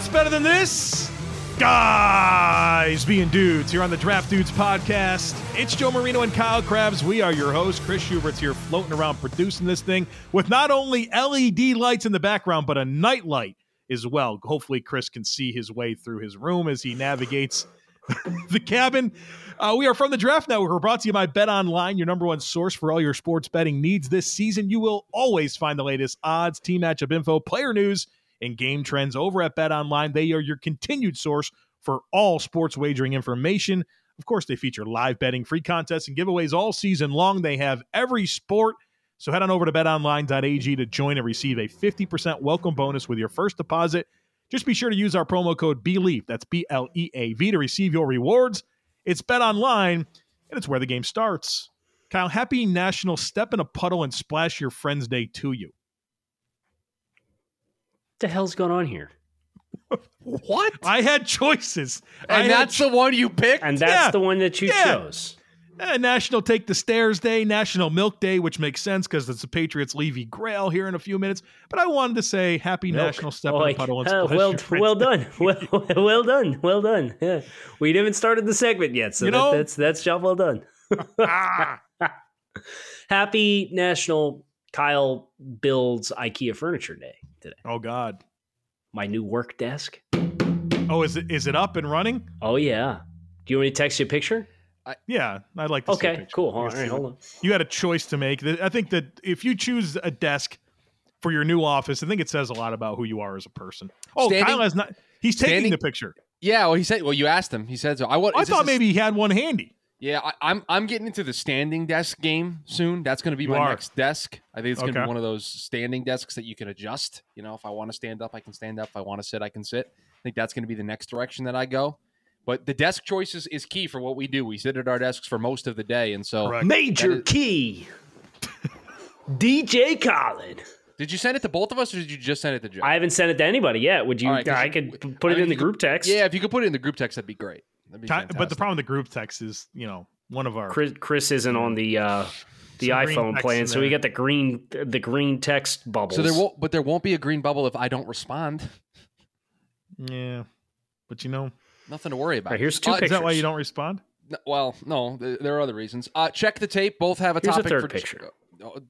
What's better than this? Guys being dudes here on the Draft Dudes podcast. It's Joe Marino and Kyle Crabbs. We are your hosts. Chris Schubert's here floating around producing this thing with not only LED lights in the background, but a night light as well. Hopefully, Chris can see his way through his room as he navigates the cabin. Uh, we are from the Draft Network. We're brought to you by Bet Online, your number one source for all your sports betting needs this season. You will always find the latest odds, team matchup info, player news and game trends over at Bet Online. They are your continued source for all sports wagering information. Of course, they feature live betting, free contests, and giveaways all season long. They have every sport. So head on over to betonline.ag to join and receive a 50% welcome bonus with your first deposit. Just be sure to use our promo code BLEAV, that's B L E A V, to receive your rewards. It's Bet Online, and it's where the game starts. Kyle, happy National Step in a Puddle and Splash Your Friends Day to you the hell's going on here? what? I had choices. And I that's the one you picked? And that's yeah. the one that you yeah. chose. Uh, National Take the Stairs Day, National Milk Day, which makes sense because it's the Patriots' Levy Grail here in a few minutes. But I wanted to say Happy Milk. National Step oh, in the Puddle and uh, Well, well done, well, well done, well done. Yeah, we haven't started the segment yet, so you know, that, that's that's job well done. Happy National Kyle builds IKEA furniture day today. Oh God, my new work desk. Oh, is it is it up and running? Oh yeah. Do you want me to text you a picture? I, yeah, I'd like to. Okay, cool. All right, hold on. You had a choice to make. I think that if you choose a desk for your new office, I think it says a lot about who you are as a person. Oh, standing, Kyle has not. He's taking standing, the picture. Yeah, well, he said. Well, you asked him. He said so. I, what, I thought maybe he had one handy. Yeah, I, am I'm, I'm getting into the standing desk game soon. That's going to be you my are. next desk. I think it's going to be one of those standing desks that you can adjust. You know, if I want to stand up, I can stand up. If I want to sit, I can sit. I think that's going to be the next direction that I go. But the desk choice is, is key for what we do. We sit at our desks for most of the day, and so Correct. major is, key. DJ Colin. Did you send it to both of us, or did you just send it to Joe? I haven't sent it to anybody yet. Would you? Right, I could put I mean, it in the group text. Yeah, if you could put it in the group text, that'd be great but the problem with the group text is, you know, one of our Chris, Chris isn't on the uh, the iPhone plan, so we get the green the green text bubble. So there won't, but there won't be a green bubble if I don't respond. Yeah, but you know, nothing to worry about. Right, here's two uh, pictures. Is that why you don't respond? No, well, no, there are other reasons. Uh, check the tape. Both have a here's topic a for picture.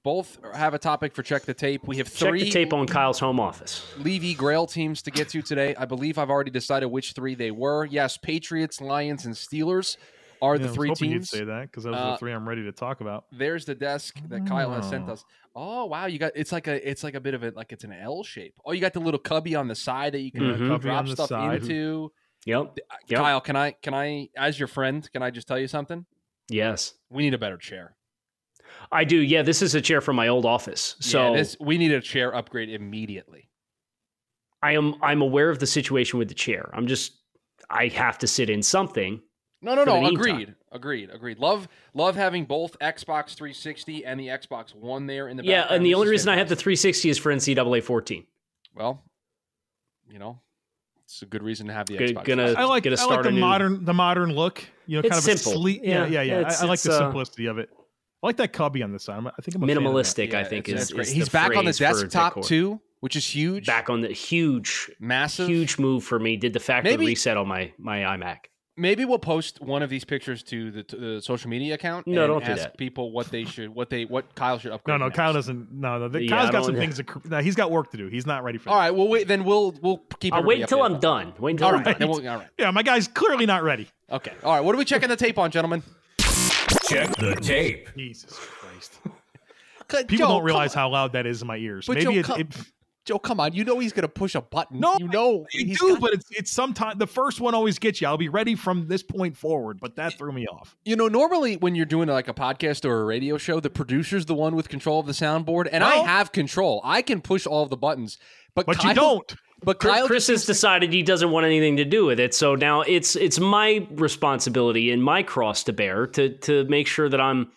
Both have a topic for check the tape. We have three check the tape on Kyle's home office. Levy Grail teams to get to today. I believe I've already decided which three they were. Yes, Patriots, Lions, and Steelers are yeah, the three teams. You'd say that because those uh, are the uh, three I'm ready to talk about. There's the desk that Kyle has sent oh. us. Oh wow, you got it's like a it's like a bit of it like it's an L shape. Oh, you got the little cubby on the side that you can mm-hmm. drop stuff side. into. Yep. yep. Kyle, can I can I as your friend can I just tell you something? Yes. We need a better chair. I do. Yeah, this is a chair from my old office. So yeah, this, we need a chair upgrade immediately. I am I'm aware of the situation with the chair. I'm just I have to sit in something. No, no, no. Agreed. Agreed. Agreed. Love love having both Xbox 360 and the Xbox One there in the Yeah, and the only reason I have the 360 is for NCAA 14. Well, you know, it's a good reason to have the good, Xbox. Gonna, I like, I like the modern the modern look. You know, it's kind of simple. Sleek, yeah, yeah, yeah. yeah. I, I, like the uh, simplicity of it. I like that cubby on the side. I think I'm minimalistic. Yeah, I think is, is he's back on the desktop too, which is huge. Back on the huge, massive, huge move for me. Did the factory maybe, reset on my my iMac? Maybe we'll post one of these pictures to the, to the social media account. No, don't ask do that. people what they should, what they, what Kyle should upgrade. No, no, next. Kyle doesn't. No, no. The, Yeah, Kyle's I got some don't- things. To, no, he's got work to do. He's not ready for. All that. right, well, wait. Then we'll we'll keep. I'll wait everybody until I'm done. Wait until all I'm right. done. We'll, all right. Yeah, my guy's clearly not ready. Okay. All right. What are we checking the tape on, gentlemen? Check the tape. Jesus Christ. Joe, People don't realize how loud that is in my ears. But Maybe Joe, it, come- it, Joe, come on. You know he's gonna push a button. No, you know I he's do, got- but it's it's sometimes the first one always gets you. I'll be ready from this point forward, but that threw me off. You know, normally when you're doing like a podcast or a radio show, the producer's the one with control of the soundboard, and I have control. I can push all of the buttons, but But Kyle, you don't. But Chris- Kyle, Chris has decided he doesn't want anything to do with it, so now it's it's my responsibility and my cross to bear to to make sure that I'm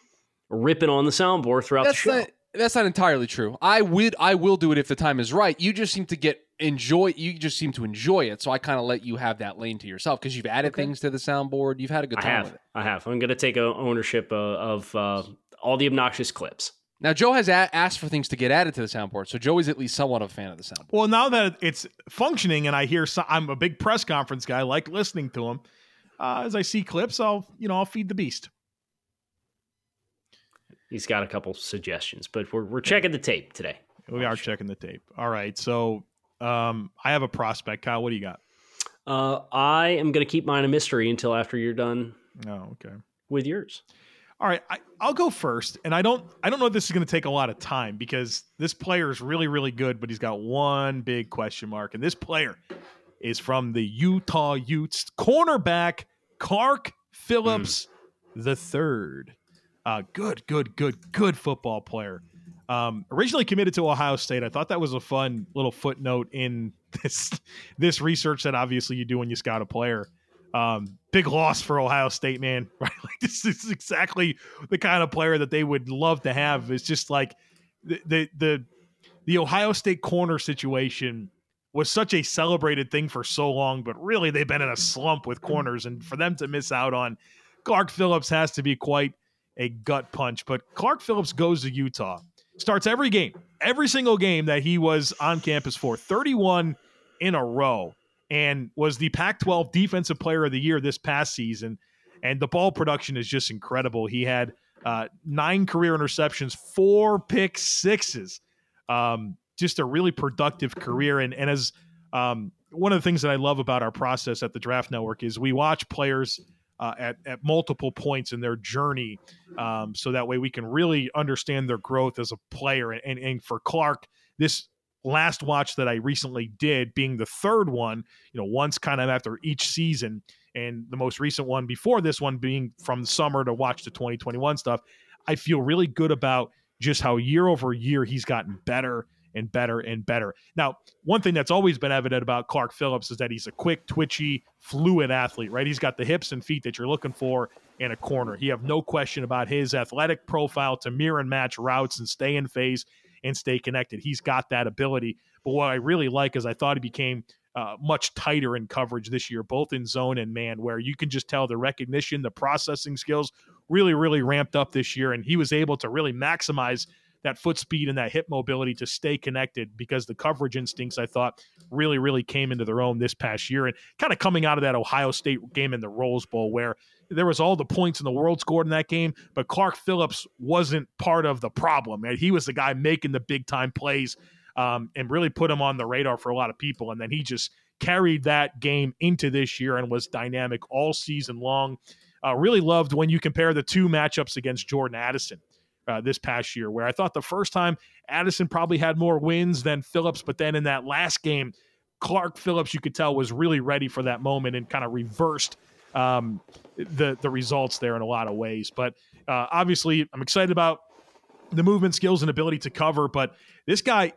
ripping on the soundboard throughout the show. not that's not entirely true. I would I will do it if the time is right. You just seem to get enjoy. You just seem to enjoy it, so I kind of let you have that lane to yourself because you've added things to the soundboard. You've had a good I have, with it. I have. I'm going to take ownership uh, of uh, all the obnoxious clips. Now Joe has a- asked for things to get added to the soundboard, so Joe is at least somewhat of a fan of the soundboard. Well, now that it's functioning, and I hear so, I'm a big press conference guy, I like listening to them. Uh, as I see clips, I'll you know I'll feed the beast. He's got a couple suggestions, but we're we're checking the tape today. We are checking the tape. All right, so um, I have a prospect. Kyle, what do you got? Uh, I am going to keep mine a mystery until after you're done Oh, okay. with yours. All right, I, I'll go first, and I don't I don't know if this is going to take a lot of time because this player is really really good, but he's got one big question mark, and this player is from the Utah Utes, cornerback Clark Phillips the third. Uh, good, good, good, good football player. Um, originally committed to Ohio State. I thought that was a fun little footnote in this this research that obviously you do when you scout a player. Um, big loss for Ohio State, man. Right? Like this is exactly the kind of player that they would love to have. It's just like the the the, the Ohio State corner situation was such a celebrated thing for so long, but really they've been in a slump with corners, and for them to miss out on Clark Phillips has to be quite a gut punch. But Clark Phillips goes to Utah, starts every game, every single game that he was on campus for, 31 in a row, and was the Pac 12 Defensive Player of the Year this past season. And the ball production is just incredible. He had uh, nine career interceptions, four pick sixes. Um, just a really productive career. And, and as um, one of the things that I love about our process at the Draft Network is we watch players uh, at, at multiple points in their journey um, so that way we can really understand their growth as a player. And, and for Clark, this last watch that I recently did, being the third one, you know, once kind of after each season, and the most recent one before this one being from summer to watch the 2021 stuff, I feel really good about just how year over year he's gotten better and better and better. Now, one thing that's always been evident about Clark Phillips is that he's a quick, twitchy, fluid athlete, right? He's got the hips and feet that you're looking for in a corner. You have no question about his athletic profile to mirror and match routes and stay in phase and stay connected. He's got that ability. But what I really like is I thought he became uh, much tighter in coverage this year, both in zone and man, where you can just tell the recognition, the processing skills really, really ramped up this year. And he was able to really maximize that foot speed and that hip mobility to stay connected because the coverage instincts I thought really, really came into their own this past year. And kind of coming out of that Ohio State game in the Rose Bowl where there was all the points in the world scored in that game, but Clark Phillips wasn't part of the problem. And he was the guy making the big time plays um, and really put him on the radar for a lot of people. And then he just carried that game into this year and was dynamic all season long. Uh, really loved when you compare the two matchups against Jordan Addison. Uh, this past year, where I thought the first time Addison probably had more wins than Phillips, but then in that last game, Clark Phillips, you could tell, was really ready for that moment and kind of reversed um, the the results there in a lot of ways. But uh, obviously, I'm excited about the movement skills and ability to cover. But this guy,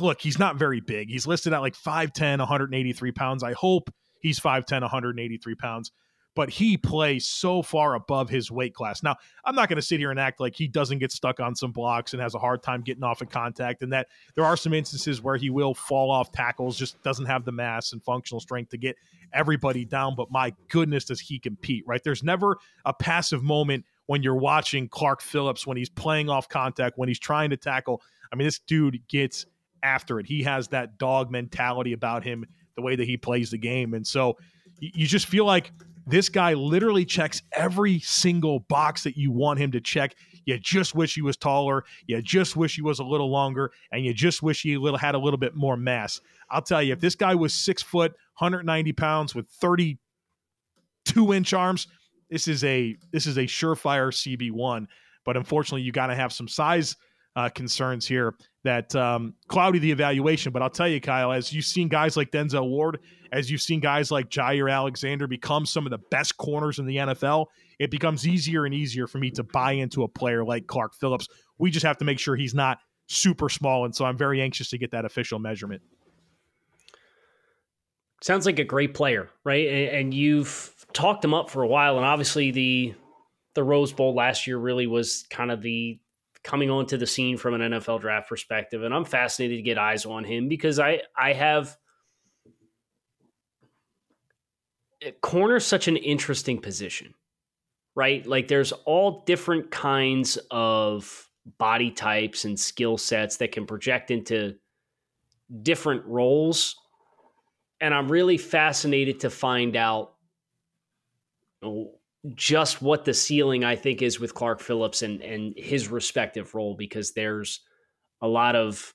look, he's not very big. He's listed at like 5'10, 183 pounds. I hope he's 5'10, 183 pounds but he plays so far above his weight class. Now, I'm not going to sit here and act like he doesn't get stuck on some blocks and has a hard time getting off of contact, and that there are some instances where he will fall off tackles, just doesn't have the mass and functional strength to get everybody down. But my goodness, does he compete, right? There's never a passive moment when you're watching Clark Phillips when he's playing off contact, when he's trying to tackle. I mean, this dude gets after it. He has that dog mentality about him, the way that he plays the game. And so you just feel like This guy literally checks every single box that you want him to check. You just wish he was taller. You just wish he was a little longer, and you just wish he little had a little bit more mass. I'll tell you, if this guy was six foot, 190 pounds with 32 inch arms, this is a this is a surefire CB one. But unfortunately, you got to have some size uh, concerns here that um, cloudy the evaluation. But I'll tell you, Kyle, as you've seen guys like Denzel Ward, as you've seen guys like Jaire Alexander become some of the best corners in the NFL, it becomes easier and easier for me to buy into a player like Clark Phillips. We just have to make sure he's not super small. And so I'm very anxious to get that official measurement. Sounds like a great player, right? And you've talked him up for a while, and obviously the the Rose Bowl last year really was kind of the coming onto the scene from an NFL draft perspective, and I'm fascinated to get eyes on him because I I have eh, corner such an interesting position, right? Like there's all different kinds of body types and skill sets that can project into different roles. And I'm really fascinated to find out oh, just what the ceiling I think is with Clark Phillips and and his respective role because there's a lot of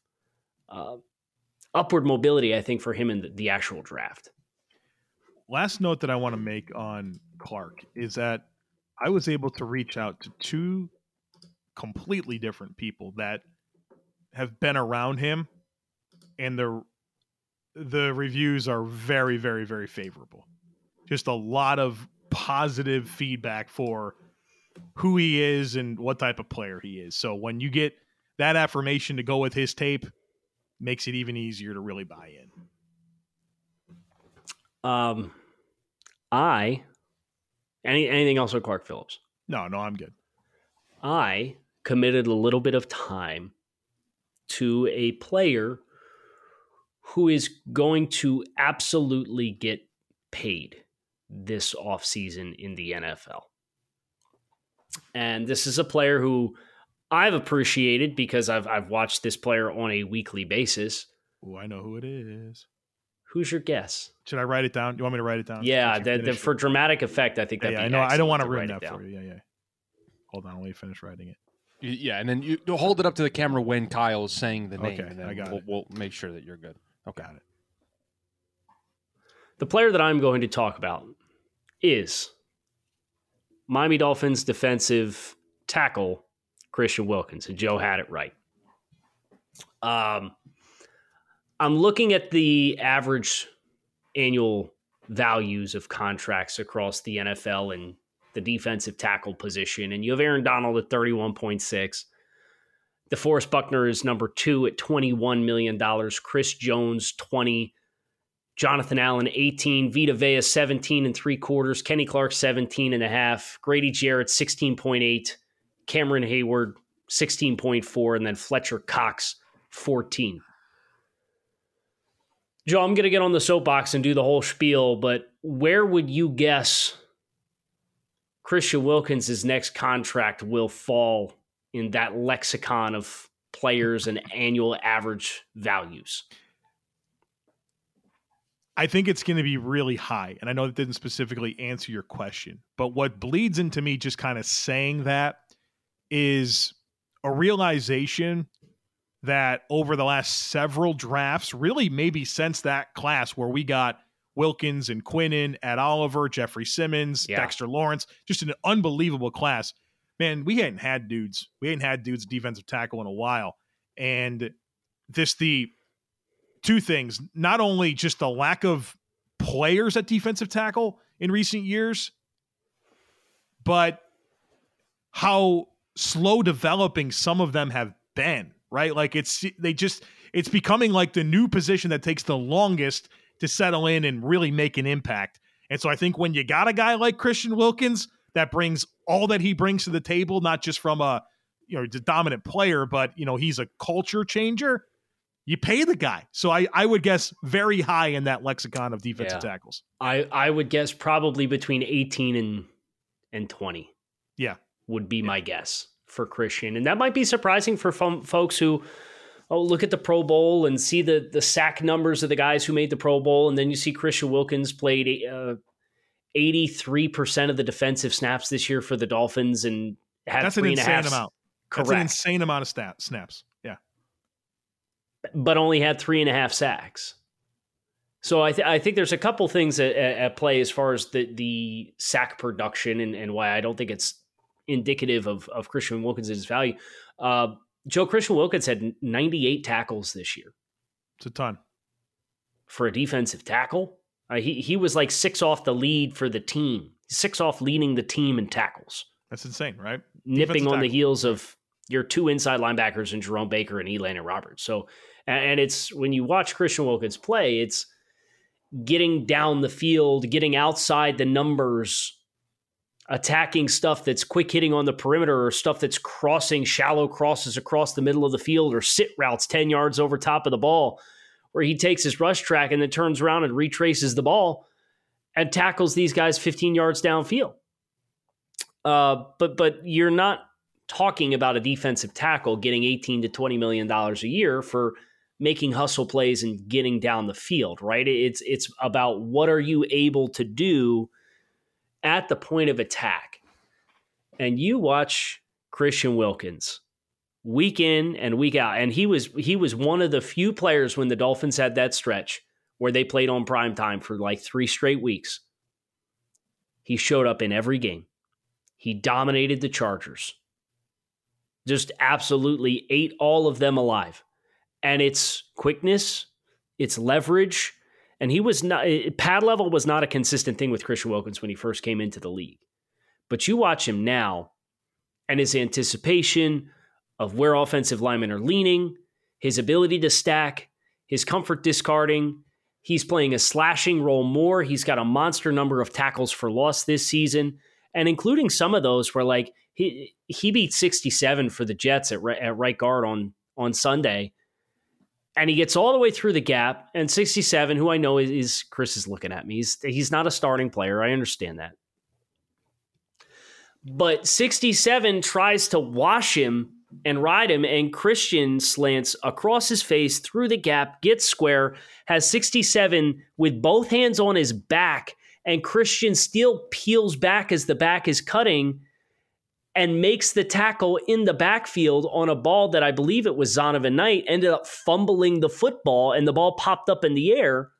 uh, upward mobility I think for him in the, the actual draft. Last note that I want to make on Clark is that I was able to reach out to two completely different people that have been around him and the the reviews are very very very favorable. Just a lot of positive feedback for who he is and what type of player he is. So when you get that affirmation to go with his tape, makes it even easier to really buy in. Um, I any anything else with Clark Phillips? No, no, I'm good. I committed a little bit of time to a player who is going to absolutely get paid this offseason in the NFL. And this is a player who I've appreciated because I've I've watched this player on a weekly basis. Oh, I know who it is. Who's your guess? Should I write it down? You want me to write it down? Yeah, the, the, for dramatic effect, I think that. Yeah, I know. I don't want to ruin that for you. Yeah, yeah. Hold on, let me finish writing it. Yeah, and then you hold it up to the camera when Kyle is saying the name, okay, and then I got we'll, it. we'll make sure that you're good. Okay. Got it. The player that I'm going to talk about is Miami Dolphins defensive tackle Christian Wilkins. And Joe had it right. Um, I'm looking at the average annual values of contracts across the NFL and the defensive tackle position. And you have Aaron Donald at 31.6. DeForest Buckner is number two at $21 million. Chris Jones, 20. Jonathan Allen, 18. Vita Vea, 17 and three quarters. Kenny Clark, 17 and a half. Grady Jarrett, 16.8. Cameron Heyward, 16.4. And then Fletcher Cox, 14. Joe, I'm going to get on the soapbox and do the whole spiel, but where would you guess Christian Wilkins' next contract will fall in that lexicon of players and annual average values? I think it's going to be really high. And I know that didn't specifically answer your question, but what bleeds into me just kind of saying that is a realization that over the last several drafts, really maybe since that class where we got Wilkins and Quinnen, Ed Oliver, Jeffrey Simmons, Yeah. Dexter Lawrence, just an unbelievable class. Man, we hadn't had dudes. We hadn't had dudes defensive tackle in a while. And this the two things, not only just the lack of players at defensive tackle in recent years, but how slow developing some of them have been, right? Like it's they just it's becoming like the new position that takes the longest to settle in and really make an impact. And so I think when you got a guy like Christian Wilkins that brings all that he brings to the table, not just from a you know the dominant player, but you know he's a culture changer. You pay the guy, so I I would guess very high in that lexicon of defensive Yeah. tackles. I, I would guess probably between 18 and and 20 Yeah, would be my guess for Christian. And that might be surprising for fo- folks who oh look at the Pro Bowl and see the the sack numbers of the guys who made the Pro Bowl and then you see Christian Wilkins played uh, 83% of the defensive snaps this year for the Dolphins and had That's three an and a half. insane amount. Correct. That's an insane amount of stat, snaps. But only had three and a half sacks. So I, th- I think there's a couple things at, at play as far as the the sack production and, and why I don't think it's indicative of of Christian Wilkins' value. Uh, Joe Christian Wilkins had 98 tackles this year It's a ton. for a defensive tackle. Uh, he he was like six off the lead for the team, six off leading the team in tackles, That's insane, right? nipping Defensive on the heels of your two inside linebackers and Jerome Baker and Elandon Roberts. So, and and it's when you watch Christian Wilkins play, it's getting down the field, getting outside the numbers, attacking stuff that's quick hitting on the perimeter or stuff that's crossing shallow crosses across the middle of the field or sit routes 10 yards over top of the ball, where he takes his rush track and then turns around and retraces the ball and tackles these guys 15 yards downfield. Uh, but but you're not talking about a defensive tackle getting 18 to 20 million dollars a year for making hustle plays and getting down the field, right? It's it's about what are you able to do at the point of attack. And you watch Christian Wilkins week in and week out and he was he was one of the few players when the Dolphins had that stretch where they played on prime time for like 3 straight weeks. He showed up in every game. He dominated the Chargers. Just absolutely ate all of them alive and it's quickness, it's leverage. And he was not, eh, pad level was not a consistent thing with Christian Wilkins when he first came into the league. But you watch him now and his anticipation of where offensive linemen are leaning, his ability to stack, his comfort discarding. He's playing a slashing role more. He's got a monster number of tackles for loss this season, and including some of those where like he he beat 67 for the Jets at right, at right guard on on Sunday and he gets all the way through the gap. And 67, who I know is, is Chris is looking at me. He's he's not a starting player. I understand that. But 67 tries to wash him and ride him, and Christian slants across his face through the gap, gets square, has 67 with both hands on his back, and Christian still peels back as the back is cutting and makes the tackle in the backfield on a ball that I believe it was Zonovan Knight ended up fumbling the football and the ball popped up in the air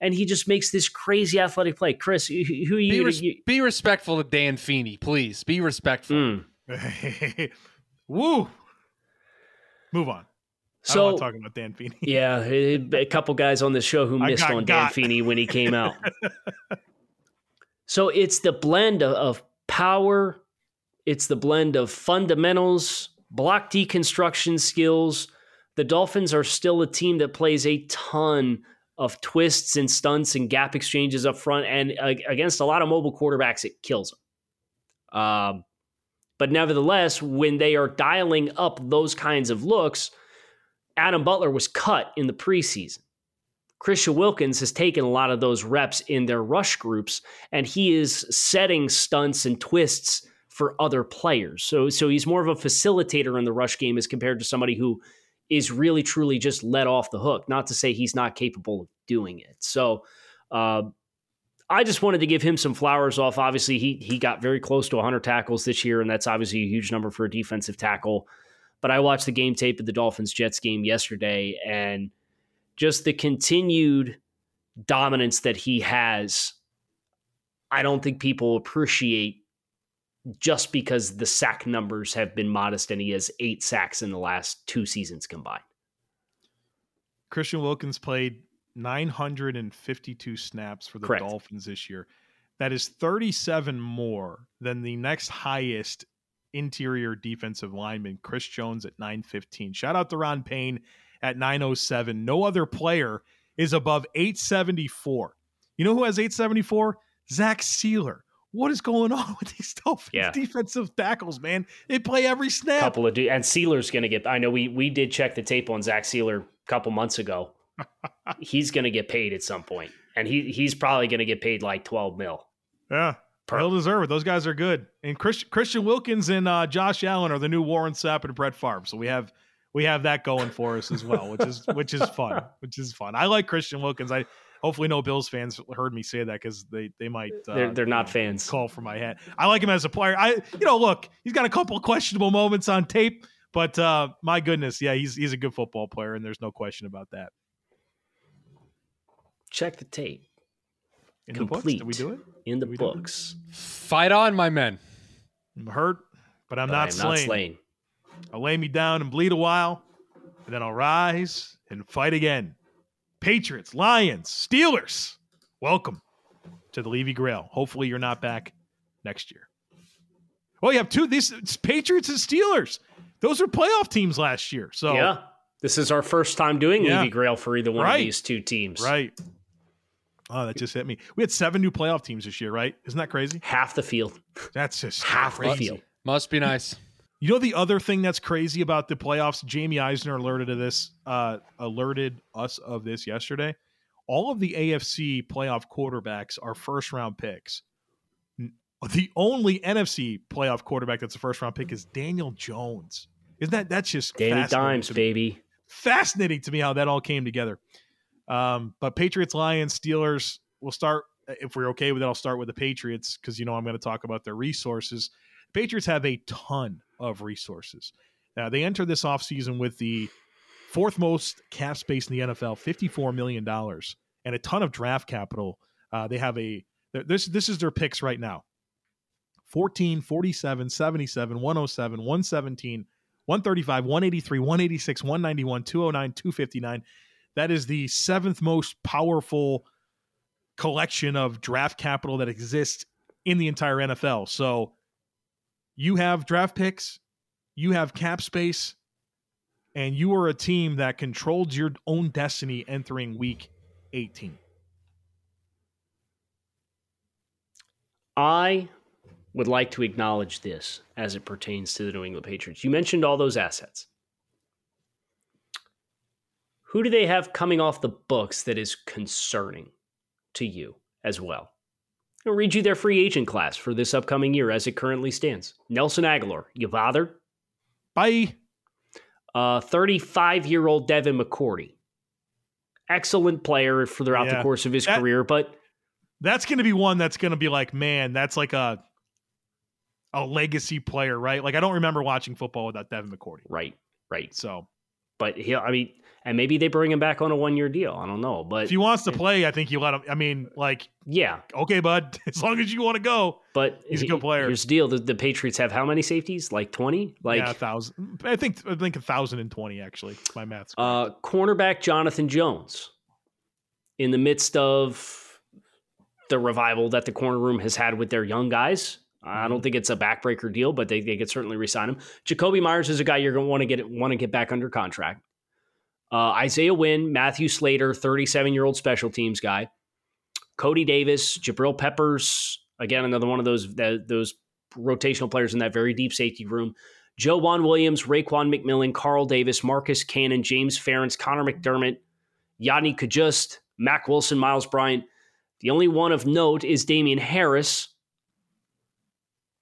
and he just makes this crazy athletic play. Chris, who you? Be, res- you- be respectful to Dan Feeney, please. Be respectful. Mm. Woo. Move on. So want to talk about Dan Feeney. yeah, a a couple guys on the show who missed on got. Dan Feeney when he came out. so it's the blend of, of power, it's the blend of fundamentals, block deconstruction skills. The Dolphins are still a team that plays a ton of twists and stunts and gap exchanges up front, and against a lot of mobile quarterbacks, it kills them. Um, but nevertheless, when they are dialing up those kinds of looks, Adam Butler was cut in the preseason. Christian Wilkins has taken a lot of those reps in their rush groups, and he is setting stunts and twists for other players. So, so he's more of a facilitator in the rush game as compared to somebody who is really truly just let off the hook. Not to say he's not capable of doing it. So, uh, I just wanted to give him some flowers off. Obviously, he he got very close to 100 tackles this year, and that's obviously a huge number for a defensive tackle. But I watched the game tape of the Dolphins Jets game yesterday, and just the continued dominance that he has, I don't think people appreciate just because the sack numbers have been modest and he has eight sacks in the last two seasons combined. Christian Wilkins played 952 snaps for the Correct. Dolphins this year. That is 37 more than the next highest interior defensive lineman, Chris Jones at 915. Shout out to Ron Payne at 907. No other player is above 874. You know who has 874? Zach Sieler. What is going on with these Dolphins Yeah. defensive tackles, man? They play every snap. couple of du- and Sieler's going to get. I know we we did check the tape on Zach Sieler a couple months ago. he's going to get paid at some point, and he he's probably going to get paid like twelve mil. Yeah. They'll deserve it. Those guys are good. And Chris, Christian Wilkins and uh, Josh Allen are the new Warren Sapp and Brett Favre. So we have we have that going for us as well, which is which is fun. Which is fun. I like Christian Wilkins. I Hopefully, no Bills fans heard me say that because they they might uh, they're they're not fans. Call for my head. I like him as a player. I you know look, he's got a couple questionable moments on tape, but uh, my goodness, yeah, he's he's a good football player, and there's no question about that. Check the tape. In Complete. the books? Did we do it? In the books. Fight on, my men. I'm hurt, but I'm, but not, I'm slain. not slain. I'll lay me down and bleed a while, and then I'll rise and fight again. Patriots, Lions, Steelers, welcome to the Levy Grail. Hopefully, you're not back next year. Well, you have two these Patriots and Steelers. Those are playoff teams last year. So yeah, this is our first time doing Yeah. Levy Grail for either one Right. of these two teams. right. Oh, that just hit me. We had seven new playoff teams this year, right? Isn't that crazy? Half the field. That's just Half the field. Must be nice. You know the other thing that's crazy about the playoffs? Jamie Eisner alerted to this, uh, alerted us of this yesterday. All of the AFC playoff quarterbacks are first round picks. The only NFC playoff quarterback that's a first round pick is Daniel Jones. Isn't that that's just Danny fascinating Dimes, to me. baby. Fascinating to me how that all came together. Um, but Patriots, Lions, Steelers. We'll start if we're okay with it. I'll start with the Patriots because you know I'm going to talk about their resources. Patriots have a ton of resources. Now, they enter this offseason with the fourth most cap space in the NFL, $54 million, and a ton of draft capital. Uh, they have a this this is their picks right now. 14, 47, 77, 107, 117, 135, 183, 186, 191, 209, 259. That is the seventh most powerful collection of draft capital that exists in the entire NFL. So you have draft picks, you have cap space, and you are a team that controlled your own destiny entering week 18. I would like to acknowledge this as it pertains to the New England Patriots. You mentioned all those assets. Who do they have coming off the books that is concerning to you as well? I'll read you their free agent class for this upcoming year as it currently stands. Nelson Agholor, you bothered? Bye. 35 year old Devin McCourty. Excellent player for throughout Yeah. the course of his That- career, but That's going to be one that's going to be like, man, that's like a a legacy player, right? Like I don't remember watching football without Devin McCourty. right, right. So But he, I mean, and maybe they bring him back on a one year deal. I don't know, but if he wants to play, I think you let him. I mean, like, yeah, okay, bud, as long as you want to go. but He's a good player. Here's the deal: the, the Patriots have how many safeties? Like twenty? Like yeah, a thousand. I think I think a thousand and twenty actually. My math's correct. uh, cornerback Jonathan Jones, in the midst of the revival that the corner room has had with their young guys. I Mm-hmm. don't think it's a backbreaker deal, but they, they could certainly resign him. Jakobi Meyers is a guy you're going to want to get want to get back under contract. Uh, Isaiah Wynn, Matthew Slater, 37 year old special teams guy. Cody Davis, Jabril Peppers, again another one of those that, those rotational players in that very deep safety room. Joejuan Williams, Raekwon McMillan, Carl Davis, Marcus Cannon, James Ferentz, Connor McDermott, Yodny Cajuste, Mack Wilson, Miles Bryant. The only one of note is Damien Harris.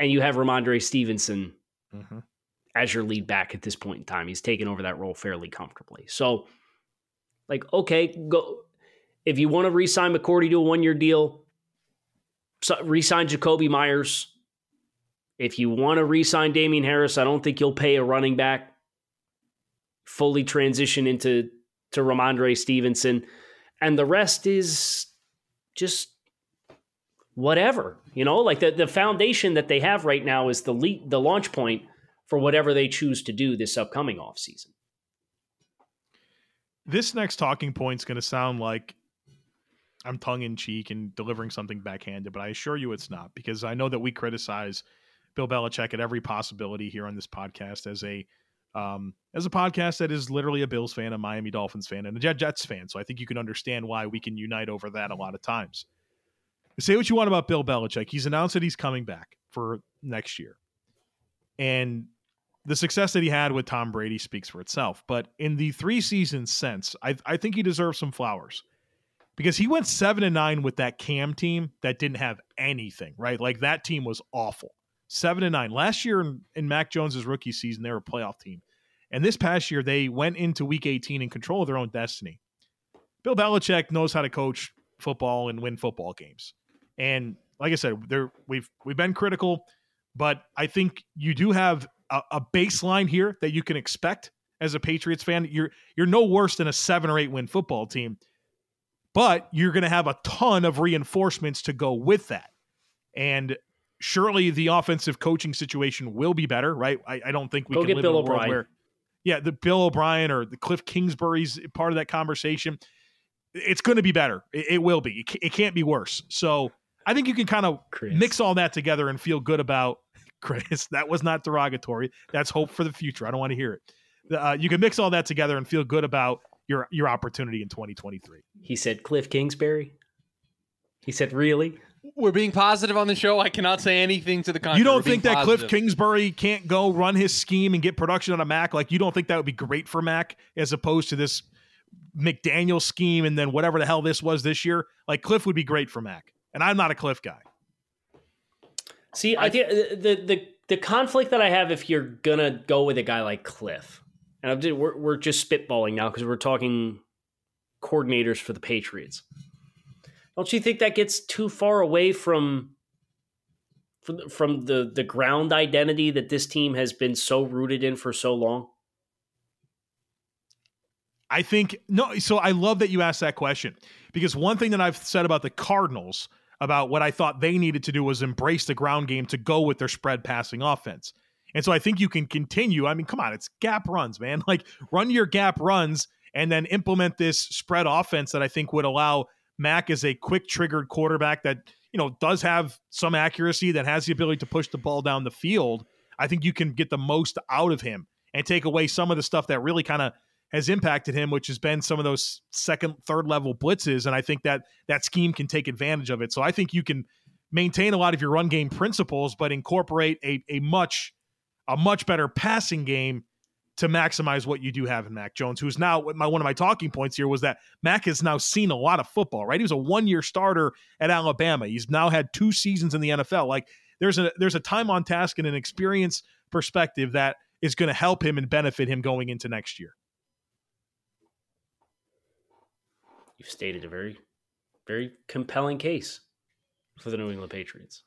And you have Rhamondre Stevenson Mhm. As your lead back at this point in time. He's taken over that role fairly comfortably. So, like, okay, go. If you want to re-sign McCourty to a one-year deal, so, re-sign Jakobi Meyers. If you want to re-sign Damien Harris, I don't think you'll pay a running back. Fully transition into to Rhamondre Stevenson, and the rest is just whatever. You know, like the, the foundation that they have right now is the le- the launch point for whatever they choose to do this upcoming offseason. this next talking point's going to sound like I'm tongue in cheek and delivering something backhanded, but I assure you it's not because I know that we criticize Bill Belichick at every possibility here on this podcast as a um, as a podcast that is literally a Bills fan, a Miami Dolphins fan, and a Jet Jets fan. So I think you can understand why we can unite over that a lot of times. Say what you want about Bill Belichick. He's announced that he's coming back for next year. And the success that he had with Tom Brady speaks for itself. But in the three seasons since, I, I think he deserves some flowers because he went seven and nine with that Cam team that didn't have anything, right? Like that team was awful. Seven and nine. Last year in, in Mac Jones's rookie season, they were a playoff team. And this past year, they went into week 18 in control of their own destiny. Bill Belichick knows how to coach football and win football games. And like I said, there we've we've been critical, but I think you do have a, a baseline here that you can expect as a Patriots fan. You're you're no worse than a seven or eight win football team, but you're going to have a ton of reinforcements to go with that. And surely the offensive coaching situation will be better, right? I, I don't think we go can get live Bill in a world O'Brien. where, yeah, the Bill O'Brien or the Cliff Kingsbury's part of that conversation. It's going to be better. It, it will be. It, it can't be worse. So I think you can kind of Chris. mix all that together and feel good about Chris. That was not derogatory. That's hope for the future. I don't want to hear it. Uh, you can mix all that together and feel good about your your opportunity in 2023. He said Cliff Kingsbury. He said, "Really? We're being positive on the show. I cannot say anything to the contrary. You don't think that Cliff. Kingsbury can't go run his scheme and get production on a Mac? Like you don't think that would be great for Mac as opposed to this McDaniel scheme and then whatever the hell this was this year? Like Cliff would be great for Mac, and I'm not a Cliff guy. See, I think uh, the the the conflict that I have if you're gonna go with a guy like Cliff, and I'm just, we're we're just spitballing now because we're talking coordinators for the Patriots. Don't you think that gets too far away from from, from the the ground identity that this team has been so rooted in for so long? I think no. So I love that you asked that question because one thing that I've said about the Cardinals about what I thought they needed to do was embrace the ground game to go with their spread passing offense. And so I think you can continue. I mean, come on, it's gap runs, man. Like run your gap runs and then implement this spread offense that I think would allow Mac as a quick triggered quarterback that, you know, does have some accuracy, that has the ability to push the ball down the field. I think you can get the most out of him and take away some of the stuff that really kind of has impacted him, which has been some of those second, third level blitzes. And I think that that scheme can take advantage of it. So I think you can maintain a lot of your run game principles, but incorporate a, a much a much better passing game to maximize what you do have in Mac Jones, who's now my one of my talking points here was that Mac has now seen a lot of football, right? He was a one year starter at Alabama. He's now had two seasons in the NFL. Like there's a there's a time on task and an experience perspective that is going to help him and benefit him going into next year. You've stated a very, very compelling case for the New England Patriots.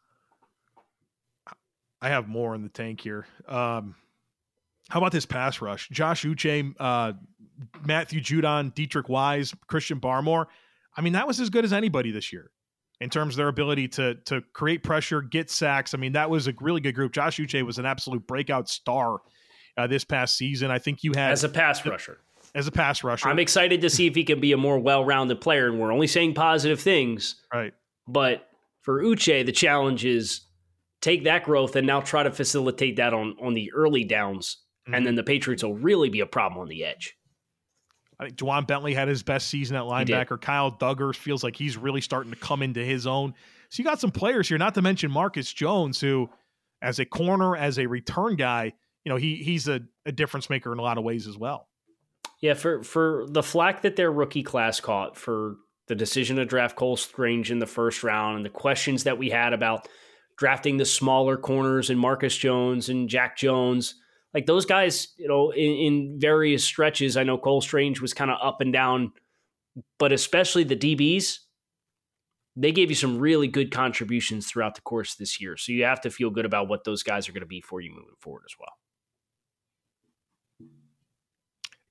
I have more in the tank here. Um, how about this pass rush? Josh Uche, uh, Matthew Judon, Deatrich Wise, Christian Barmore. I mean, that was as good as anybody this year in terms of their ability to to create pressure, get sacks. I mean, that was a really good group. Josh Uche was an absolute breakout star uh, this past season. I think you had As a pass rusher, as a pass rusher. I'm excited to see if he can be a more well-rounded player. And we're only saying positive things. right. But for Uche, the challenge is take that growth and now try to facilitate that on on the early downs, Mm-hmm. and then the Patriots will really be a problem on the edge. I think Ja'Whaun Bentley had his best season at linebacker. Kyle Dugger feels like he's really starting to come into his own. So you got some players here, not to mention Marcus Jones, who, as a corner, as a return guy, you know, he he's a, a difference maker in a lot of ways as well. Yeah, for for the flack that their rookie class caught for the decision to draft Cole Strange in the first round and the questions that we had about drafting the smaller corners and Marcus Jones and Jack Jones, like those guys, you know, in, in various stretches, I know Cole Strange was kind of up and down, but especially the DBs, they gave you some really good contributions throughout the course this year. So you have to feel good about what those guys are going to be for you moving forward as well.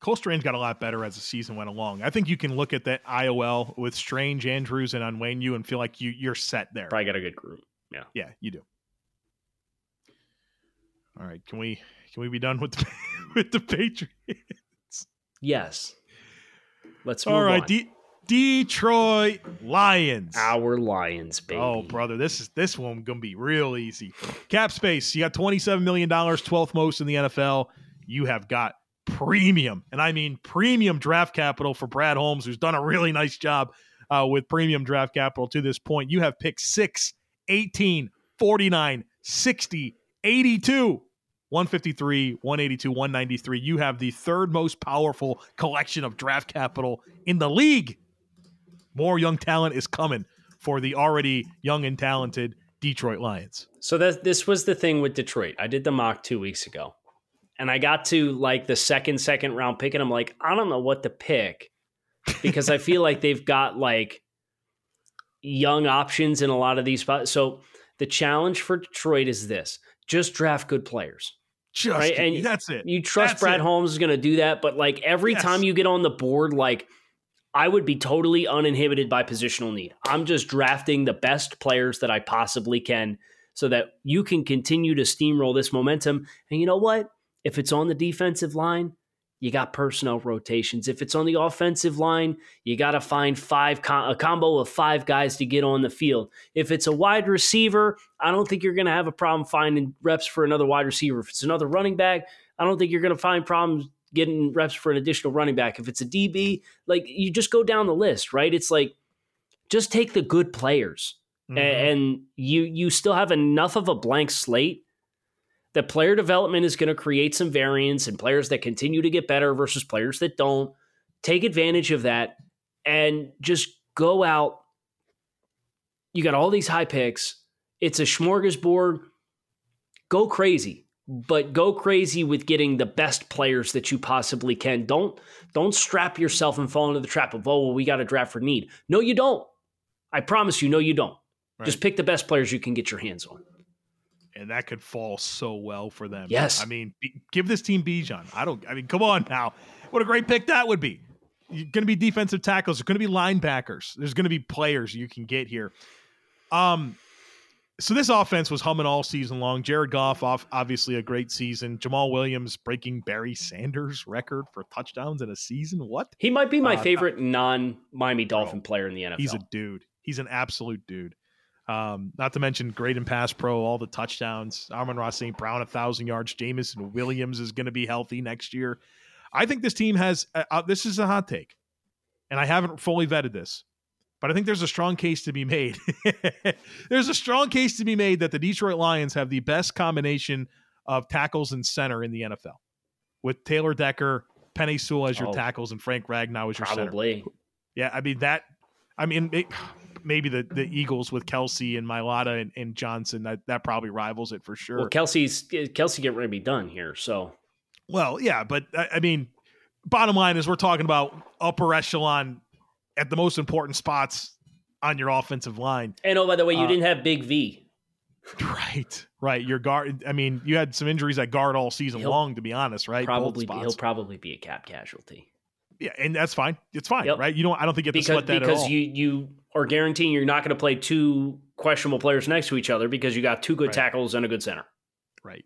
Cole Strange got a lot better as the season went along. I think you can look at that IOL with Strange, Andrews, and Onwenu and feel like you you're set there. Probably got a good group. Yeah. Yeah, you do. All right, can we can we be done with the, with the Patriots? Yes. Let's move All right, on. D- Detroit Lions. Our Lions, baby. Oh, brother, this is this one gonna be real easy. Cap space. You got twenty seven million dollars, twelfth most in the NFL. You have got premium, and I mean premium draft capital for Brad Holmes, who's done a really nice job uh, with premium draft capital to this point. You have picked 6, 18, 49, 60, 82. 153, 182, 193. You have the third most powerful collection of draft capital in the league. More young talent is coming for the already young and talented Detroit Lions. So that this was the thing with Detroit. I did the mock two weeks ago, and I got to like the second second round pick, and I'm like, I don't know what to pick because I feel like they've got like young options in a lot of these spots. So the challenge for Detroit is this: just draft good players. Just right? and that's it. You trust that's Brad it. Holmes is going to do that, but like every Yes. time you get on the board, like I would be totally uninhibited by positional need. I'm just drafting the best players that I possibly can so that you can continue to steamroll this momentum. And you know what? If it's on the defensive line, you got personnel rotations. If it's on the offensive line, you got to find five com- a combo of five guys to get on the field. If it's a wide receiver, I don't think you're going to have a problem finding reps for another wide receiver. If it's another running back, I don't think you're going to find problems getting reps for an additional running back. If it's a DB, like you just go down the list, right? It's like just take the good players, Mhm. And you you still have enough of a blank slate that player development is going to create some variance and players that continue to get better versus players that don't. Take advantage of that and just go out. You got all these high picks. It's a smorgasbord. Go crazy, but go crazy with getting the best players that you possibly can. Don't don't strap yourself and fall into the trap of oh well we got to draft for need. No, you don't. I promise you, no, you don't. Just pick the best players you can get your hands on. And that could fall so well for them. Yes. I mean, be, give this team Bijan. I don't. I mean, come on now. What a great pick that would be. You're going to be defensive tackles. There's going to be linebackers. There's going to be players you can get here. Um, so this offense was humming all season long. Jared Goff, off obviously a great season. Jamaal Williams breaking Barry Sanders' record for touchdowns in a season. What? He might be my Uh, favorite non Miami Dolphin player in the NFL. He's a dude. He's an absolute dude. Um, not to mention great in pass pro, all the touchdowns. Amon-Ra St. Brown, a thousand yards. Jameson Williams is going to be healthy next year. I think this team has. Uh, uh, this is a hot take, and I haven't fully vetted this, but I think there's a strong case to be made. there's a strong case to be made that the Detroit Lions have the best combination of tackles and center in the NFL, with Taylor Decker, Penei Sewell as your Oh. tackles, and Frank Ragnow as your center. Probably. Yeah, I mean that. I mean, may- maybe the, the Eagles with Kelce and Mailata and, and Johnson that that probably rivals it for sure. Well, Kelce's Kelce getting ready to be done here, so Well, yeah, but I, I mean, bottom line is we're talking about upper echelon at the most important spots on your offensive line. and oh by the way, you Uh, didn't have Big V. Right, right. Your guard. I mean, you had some injuries at guard all season He'll long, to be honest. Right, Probably he'll probably be a cap casualty yeah, and that's fine. It's fine, Yep. right? You don't. I don't think you have to because sweat that at because all. you you are guaranteeing you're not going to play two questionable players next to each other because you got two good Right. tackles and a good center. Right.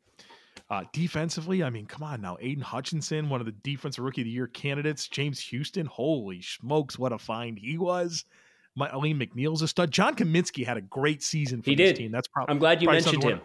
Uh, defensively, I mean, come on now. Aidan Hutchinson, one of the defensive rookie of the year candidates. James Houston, holy smokes, what a find he was. My Alim McNeill's a stud. John Cominsky had a great season for He this did. team. That's probably I'm glad you mentioned him.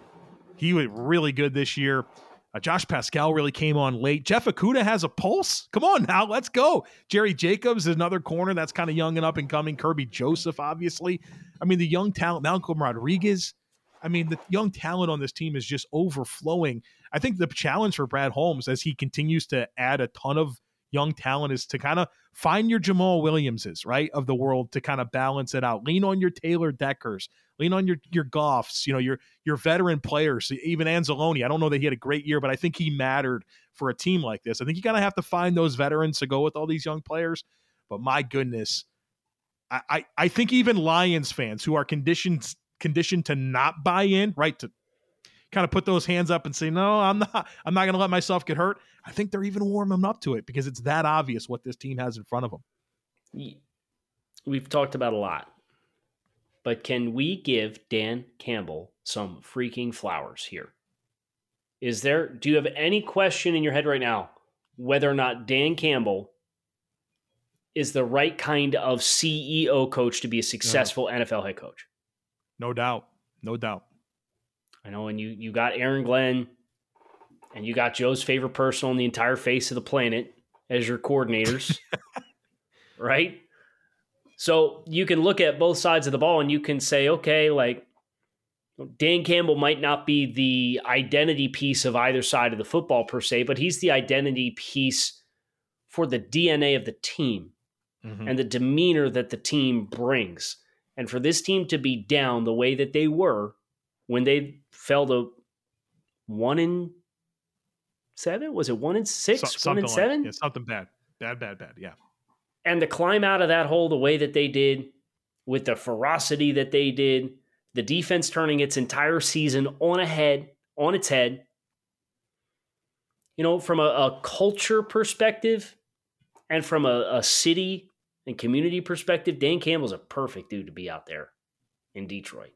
He was really good this year. Uh, Josh Paschal really came on late. Jeff Okudah has a pulse. Come on now, let's go. Jerry Jacobs is another corner that's kind of young and up and coming. Kerby Joseph, obviously. I mean, the young talent, Malcolm Rodriguez. I mean, the young talent on this team is just overflowing. I think the challenge for Brad Holmes as he continues to add a ton of young talent is to kind of find your Jamaal Williamses, right, of the world to kind of balance it out. Lean on your Taylor Deckers, lean on your your Goffs, you know, your your veteran players, even Anzalone. I don't know that he had a great year, but I think he mattered for a team like this. I think you gotta have to find those veterans to go with all these young players. But my goodness, I, I, I think even Lions fans who are conditioned conditioned to not buy in, right, to kind of put those hands up and say, no, I'm not, I'm not going to let myself get hurt. I think they're even warming up to it because it's that obvious what this team has in front of them. We've talked about a lot, but can we give Dan Campbell some freaking flowers here? Is there? Do you have any question in your head right now whether or not Dan Campbell is the right kind of CEO coach to be a successful NFL head coach? No doubt, no doubt. I know, and you you got Aaron Glenn, and you got Joe's favorite person on the entire face of the planet as your coordinators, right? So you can look at both sides of the ball and you can say, okay, like Dan Campbell might not be the identity piece of either side of the football per se, but he's the identity piece for the DNA of the team Mhm. and the demeanor that the team brings. And for this team to be down the way that they were when they fell to one in seven, was it one in six, So- one in like- seven? yeah, something bad, bad, bad, bad. Yeah, And to climb out of that hole the way that they did with the ferocity that they did, the defense turning its entire season on ahead, on its head. You know, from a, a culture perspective and from a, a city and community perspective, Dan Campbell's a perfect dude to be out there in Detroit.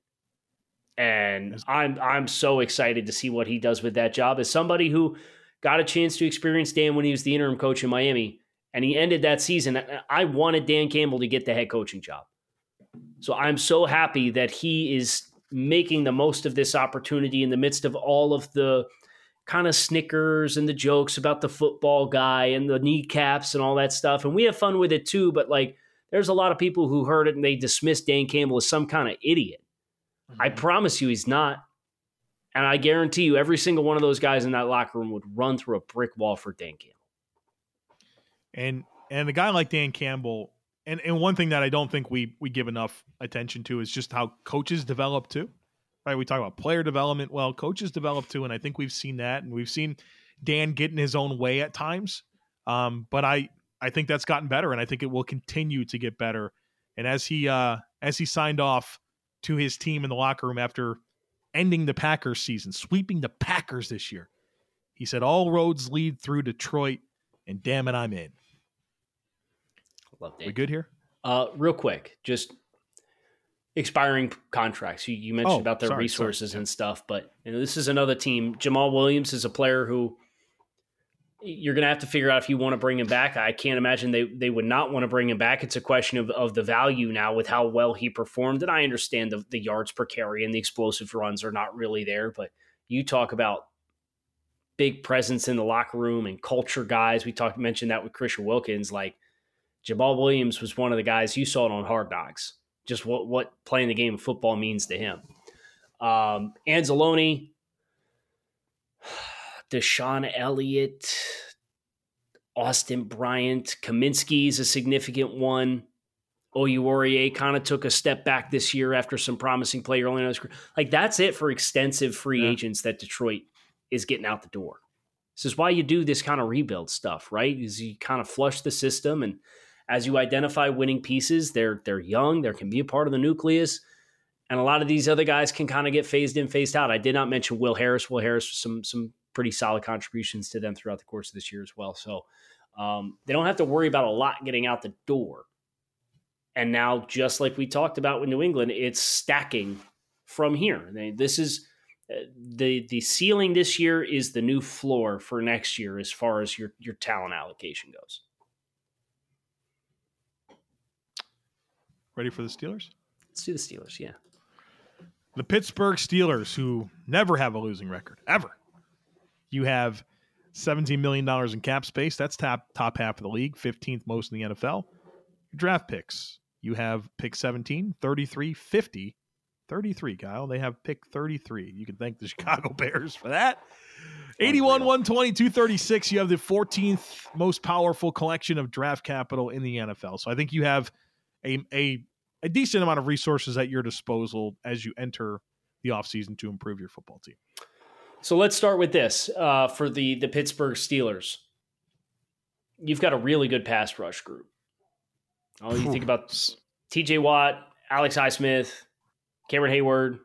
And I'm I'm so excited to see what he does with that job as somebody who got a chance to experience Dan when he was the interim coach in Miami and he ended that season. I wanted Dan Campbell to get the head coaching job. So I'm so happy that he is making the most of this opportunity in the midst of all of the kind of snickers and the jokes about the football guy and the kneecaps and all that stuff. And we have fun with it too, but like there's a lot of people who heard it and they dismissed Dan Campbell as some kind of idiot. Mm-hmm. I promise you he's not. And I guarantee you every single one of those guys in that locker room would run through a brick wall for Dan Campbell. And and a guy like Dan Campbell, and, and one thing that I don't think we we give enough attention to is just how coaches develop too. Right? We talk about player development. Well, coaches develop too, and I think we've seen that, and we've seen Dan get in his own way at times. Um, but I I think that's gotten better, and I think it will continue to get better. And as he uh, as he signed off to his team in the locker room after ending the Packers season, sweeping the Packers this year, he said, "All roads lead through Detroit, and damn it, I'm in." Love We good here? Uh, real quick, just expiring contracts. You, you mentioned oh, about their sorry, resources sorry. and stuff, but you know, this is another team. Jamaal Williams is a player who you're going to have to figure out if you want to bring him back. I can't imagine they, they would not want to bring him back. It's a question of, of the value now with how well he performed. And I understand the, the yards per carry and the explosive runs are not really there, but you talk about big presence in the locker room and culture guys. We talked mentioned that with Christian Wilkins. Like Jamaal Williams was one of the guys you saw it on Hard Knocks. Just what what playing the game of football means to him. Um, Anzalone, DeShon Elliott, Austin Bryant, Cominsky is a significant one. Oruwariye kind of took a step back this year after some promising play early in his career. Like that's it for extensive free yeah. agents that Detroit is getting out the door. This is why you do this kind of rebuild stuff, right? Is you kind of flush the system and as you identify winning pieces, they're they're young, they can be a part of the nucleus. And a lot of these other guys can kind of get phased in, phased out. I did not mention Will Harris. Will Harris some some pretty solid contributions to them throughout the course of this year as well. So um, they don't have to worry about a lot getting out the door. And now, just like we talked about with New England, it's stacking from here. This is uh, the the ceiling this year is the new floor for next year as far as your your talent allocation goes. Ready for the Steelers? Let's do the Steelers, yeah. The Pittsburgh Steelers, who never have a losing record, ever. You have $17 million in cap space. That's top, top half of the league, 15th most in the NFL. draft picks. You have pick 17, 33, 50, 33, Kyle. They have pick 33. You can thank the Chicago Bears for that. 81, 120, 236. You have the 14th most powerful collection of draft capital in the NFL. So I think you have a, a a decent amount of resources at your disposal as you enter the offseason to improve your football team. So let's start with this uh, for the the Pittsburgh Steelers. You've got a really good pass rush group. Oh, you think about T.J. Watt, Alex Highsmith, Cameron Heyward,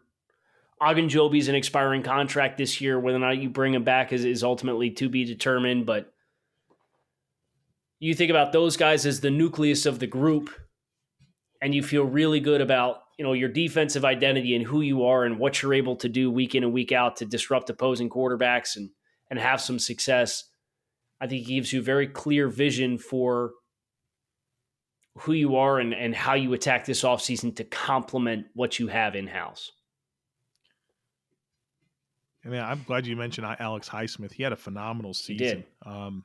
Ogunjobi's an expiring contract this year. Whether or not you bring him back is, is ultimately to be determined. But you think about those guys as the nucleus of the group and you feel really good about you know your defensive identity and who you are and what you're able to do week in and week out to disrupt opposing quarterbacks and and have some success i think it gives you a very clear vision for who you are and, and how you attack this offseason to complement what you have in house I mean, I'm glad you mentioned Alex Highsmith. He had a phenomenal season. Um,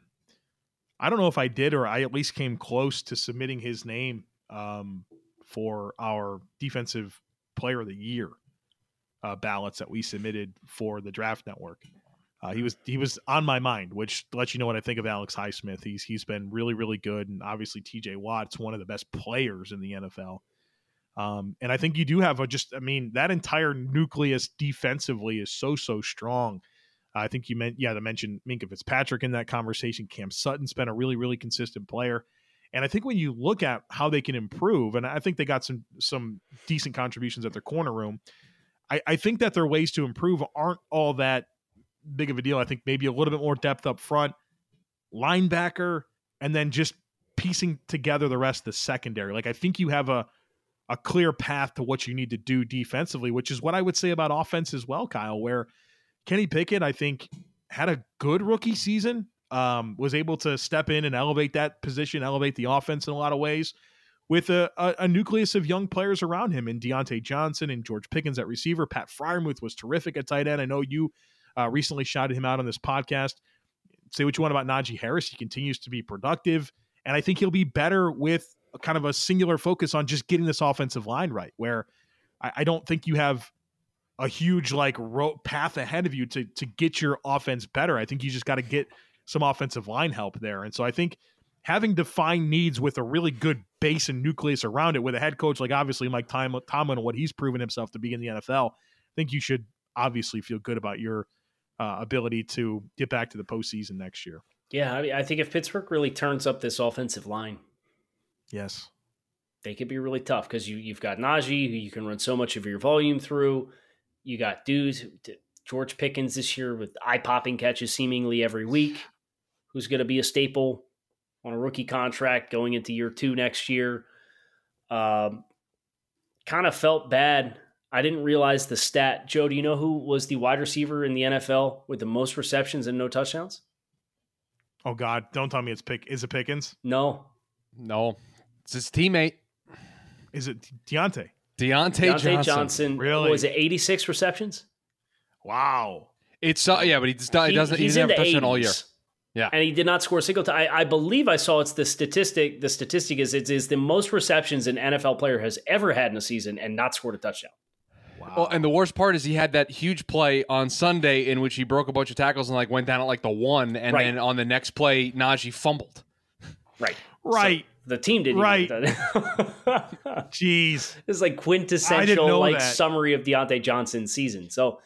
I don't know if I did or I at least came close to submitting his name um, for our defensive player of the year uh, ballots that we submitted for the draft network. Uh, he was he was on my mind, which lets you know what I think of Alex Highsmith. He's he's been really really good, and obviously T.J. Watt's one of the best players in the NFL. Um, and I think you do have a just I mean that entire nucleus defensively is so so strong. I think you meant yeah to mention Minkah Fitzpatrick in that conversation. Cam Sutton's been a really really consistent player. And I think when you look at how they can improve, and I think they got some some decent contributions at their corner room, I, I think that their ways to improve aren't all that big of a deal. I think maybe a little bit more depth up front, linebacker, and then just piecing together the rest of the secondary. Like I think you have a a clear path to what you need to do defensively, which is what I would say about offense as well, Kyle, where Kenny Pickett, I think, had a good rookie season, um, was able to step in and elevate that position, elevate the offense in a lot of ways with a, a, a nucleus of young players around him in Diontae Johnson and George Pickens at receiver. Pat Freiermuth was terrific at tight end. I know you uh, recently shouted him out on this podcast. Say what you want about Najee Harris. He continues to be productive. And I think he'll be better with kind of a singular focus on just getting this offensive line right, where I, I don't think you have a huge like path ahead of you to to get your offense better. I think you just got to get some offensive line help there. And so I think having defined needs with a really good base and nucleus around it with a head coach like obviously Mike Tomlin and what he's proven himself to be in the NFL, I think you should obviously feel good about your uh, ability to get back to the postseason next year. Yeah, I, mean, I think if Pittsburgh really turns up this offensive line, yes, they could be really tough because you you've got Najee who you can run so much of your volume through. You got dudes, George Pickens this year with eye popping catches seemingly every week, who's going to be a staple on a rookie contract going into year two next year. Um, kind of felt bad. I didn't realize the stat. Joe, do you know who was the wide receiver in the NFL with the most receptions and no touchdowns? Oh God! Don't tell me it's Pick. Is it Pickens? No, no. It's his teammate. Is it Diontae? Diontae, Diontae Johnson. Johnson. Really? Was it 86 receptions? Wow. It's uh, yeah, but he, does, he doesn't. He doesn't have a touchdown all year. Yeah, and he did not score a single time. I, I, believe I saw it's the statistic. The statistic is it is the most receptions an NFL player has ever had in a season and not scored a touchdown. Wow. Well, and the worst part is he had that huge play on Sunday in which he broke a bunch of tackles and like went down at like the one, and right. then on the next play, Najee fumbled. Right. Right. So the team didn't. Right. Jeez. It's like quintessential like that. summary of Diontae Johnson's season. So,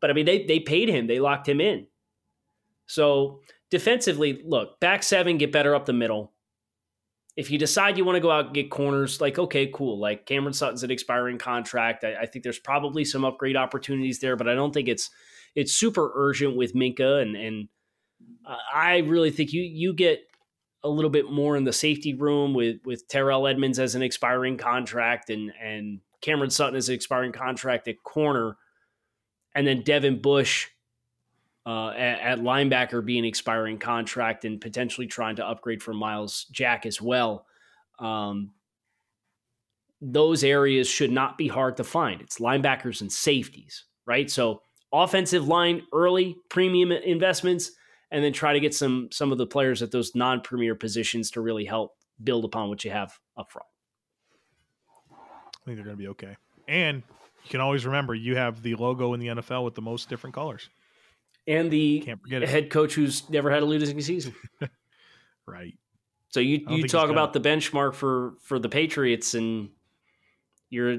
but I mean, they they paid him. They locked him in. So defensively, look, back seven, get better up the middle. If you decide you want to go out and get corners, like, okay, cool. Like Cameron Sutton's an expiring contract. I, I think there's probably some upgrade opportunities there, but I don't think it's it's super urgent with Minkah and and uh, I really think you you get a little bit more in the safety room with with Terrell Edmunds as an expiring contract and and Cameron Sutton as an expiring contract at corner, and then Devin Bush uh, at, at, linebacker being expiring contract and potentially trying to upgrade for Myles Jack as well. Um, those areas should not be hard to find. It's linebackers and safeties, right? So offensive line early premium investments, and then try to get some some of the players at those non-premier positions to really help build upon what you have up front. I think they're going to be okay. And you can always remember you have the logo in the NFL with the most different colors and the head coach who's never had a losing season. right. So you you talk about the benchmark for for the Patriots and you're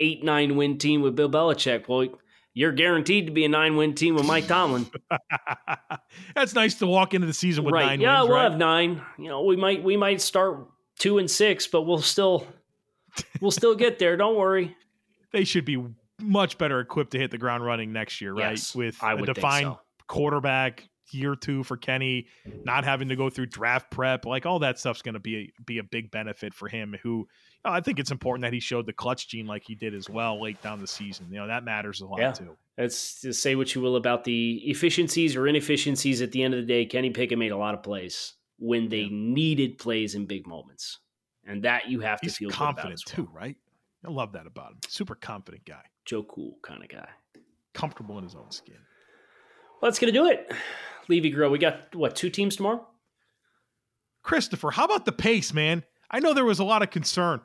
eight nine win team with Bill Belichick. Well, you're guaranteed to be a nine win team with Mike Tomlin. That's nice to walk into the season with right. nine. Yeah, wins, we'll right? have nine. You know, we might we might start two and six, but we'll still we'll still get there. Don't worry. They should be much better equipped to hit the ground running next year, right? Yes, with I a defined so quarterback year two for Kenny, not having to go through draft prep, like all that stuff's going to be a, be a big benefit for him. Who you know, I think it's important that he showed the clutch gene like he did as well late down the season. You know that matters a lot yeah. too. It's to say what you will about the efficiencies or inefficiencies. At the end of the day, Kenny Pickett made a lot of plays when they yeah. needed plays in big moments, and that you have He's to feel confident well. too, right? I love that about him. Super confident guy. Joe Cool kind of guy. Comfortable in his own skin. Well, that's going to do it. Levy Grail, we got, what, two teams tomorrow? Christopher, how about the pace, man? I know there was a lot of concern.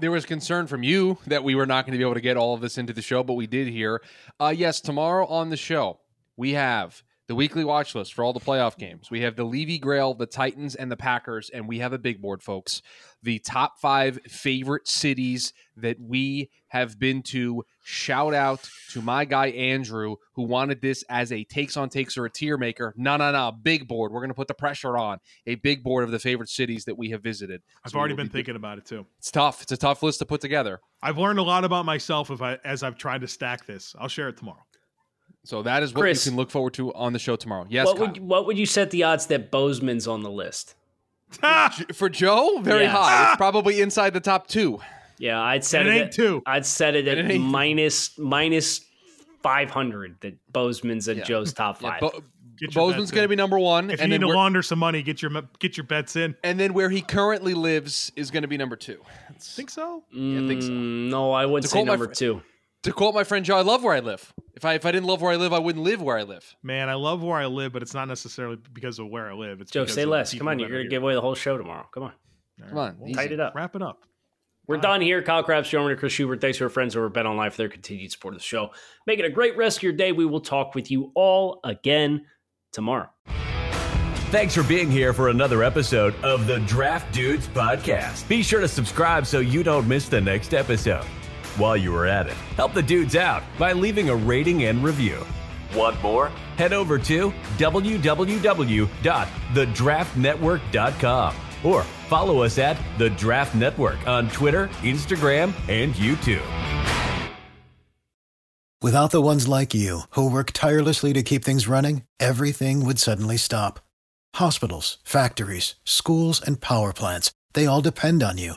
There was concern from you that we were not going to be able to get all of this into the show, but we did here. Uh, yes, tomorrow on the show, we have the weekly watch list for all the playoff games. We have the Levy Grail, the Titans, and the Packers, and we have a big board, folks. The top five favorite cities that we have been to. Shout out to my guy Andrew, who wanted this as a takes on takes or a tier maker. No, no, no, big board. We're going to put the pressure on a big board of the favorite cities that we have visited. I've so already been be thinking th- about it too. It's tough. It's a tough list to put together. I've learned a lot about myself if I as I've tried to stack this. I'll share it tomorrow. So that is what Chris, you can look forward to on the show tomorrow. Yes. What would what would you set the odds that Bozeman's on the list? For Joe, very yes. high. It's probably inside the top two. Yeah, I'd set it, it at two. I'd set it at it minus minus five hundred. That Bozeman's at yeah. Joe's top five. Yeah, Bo- Bozeman's going to be number one. If you need to launder some money, get your get your bets in. And then where he currently lives is going to be number two. Think so? Yeah, I think so. Mm, no, I wouldn't say number fr- two to quote my friend Joe, I love where I live. If I if I didn't love where I live, I wouldn't live where I live. Man, I love where I live, but it's not necessarily because of where I live. It's Joe, say less. Come on, you're going to give away the whole show tomorrow. Come on, right. come on, we'll tight it up. Wrap it up. We're done here. Kyle Crabbs, Joe and Chris Schubert. Thanks to our friends over at Bet Online for their continued support of the show. Make it a great rest of your day. We will talk with you all again tomorrow. Thanks for being here for another episode of the Draft Dudes Podcast. Be sure to subscribe so you don't miss the next episode. While you are at it, help the dudes out by leaving a rating and review. Want more? Head over to www.thedraftnetwork.com or follow us at The Draft Network on Twitter, Instagram, and YouTube. Without the ones like you, who work tirelessly to keep things running, everything would suddenly stop. Hospitals, factories, schools, and power plants, they all depend on you.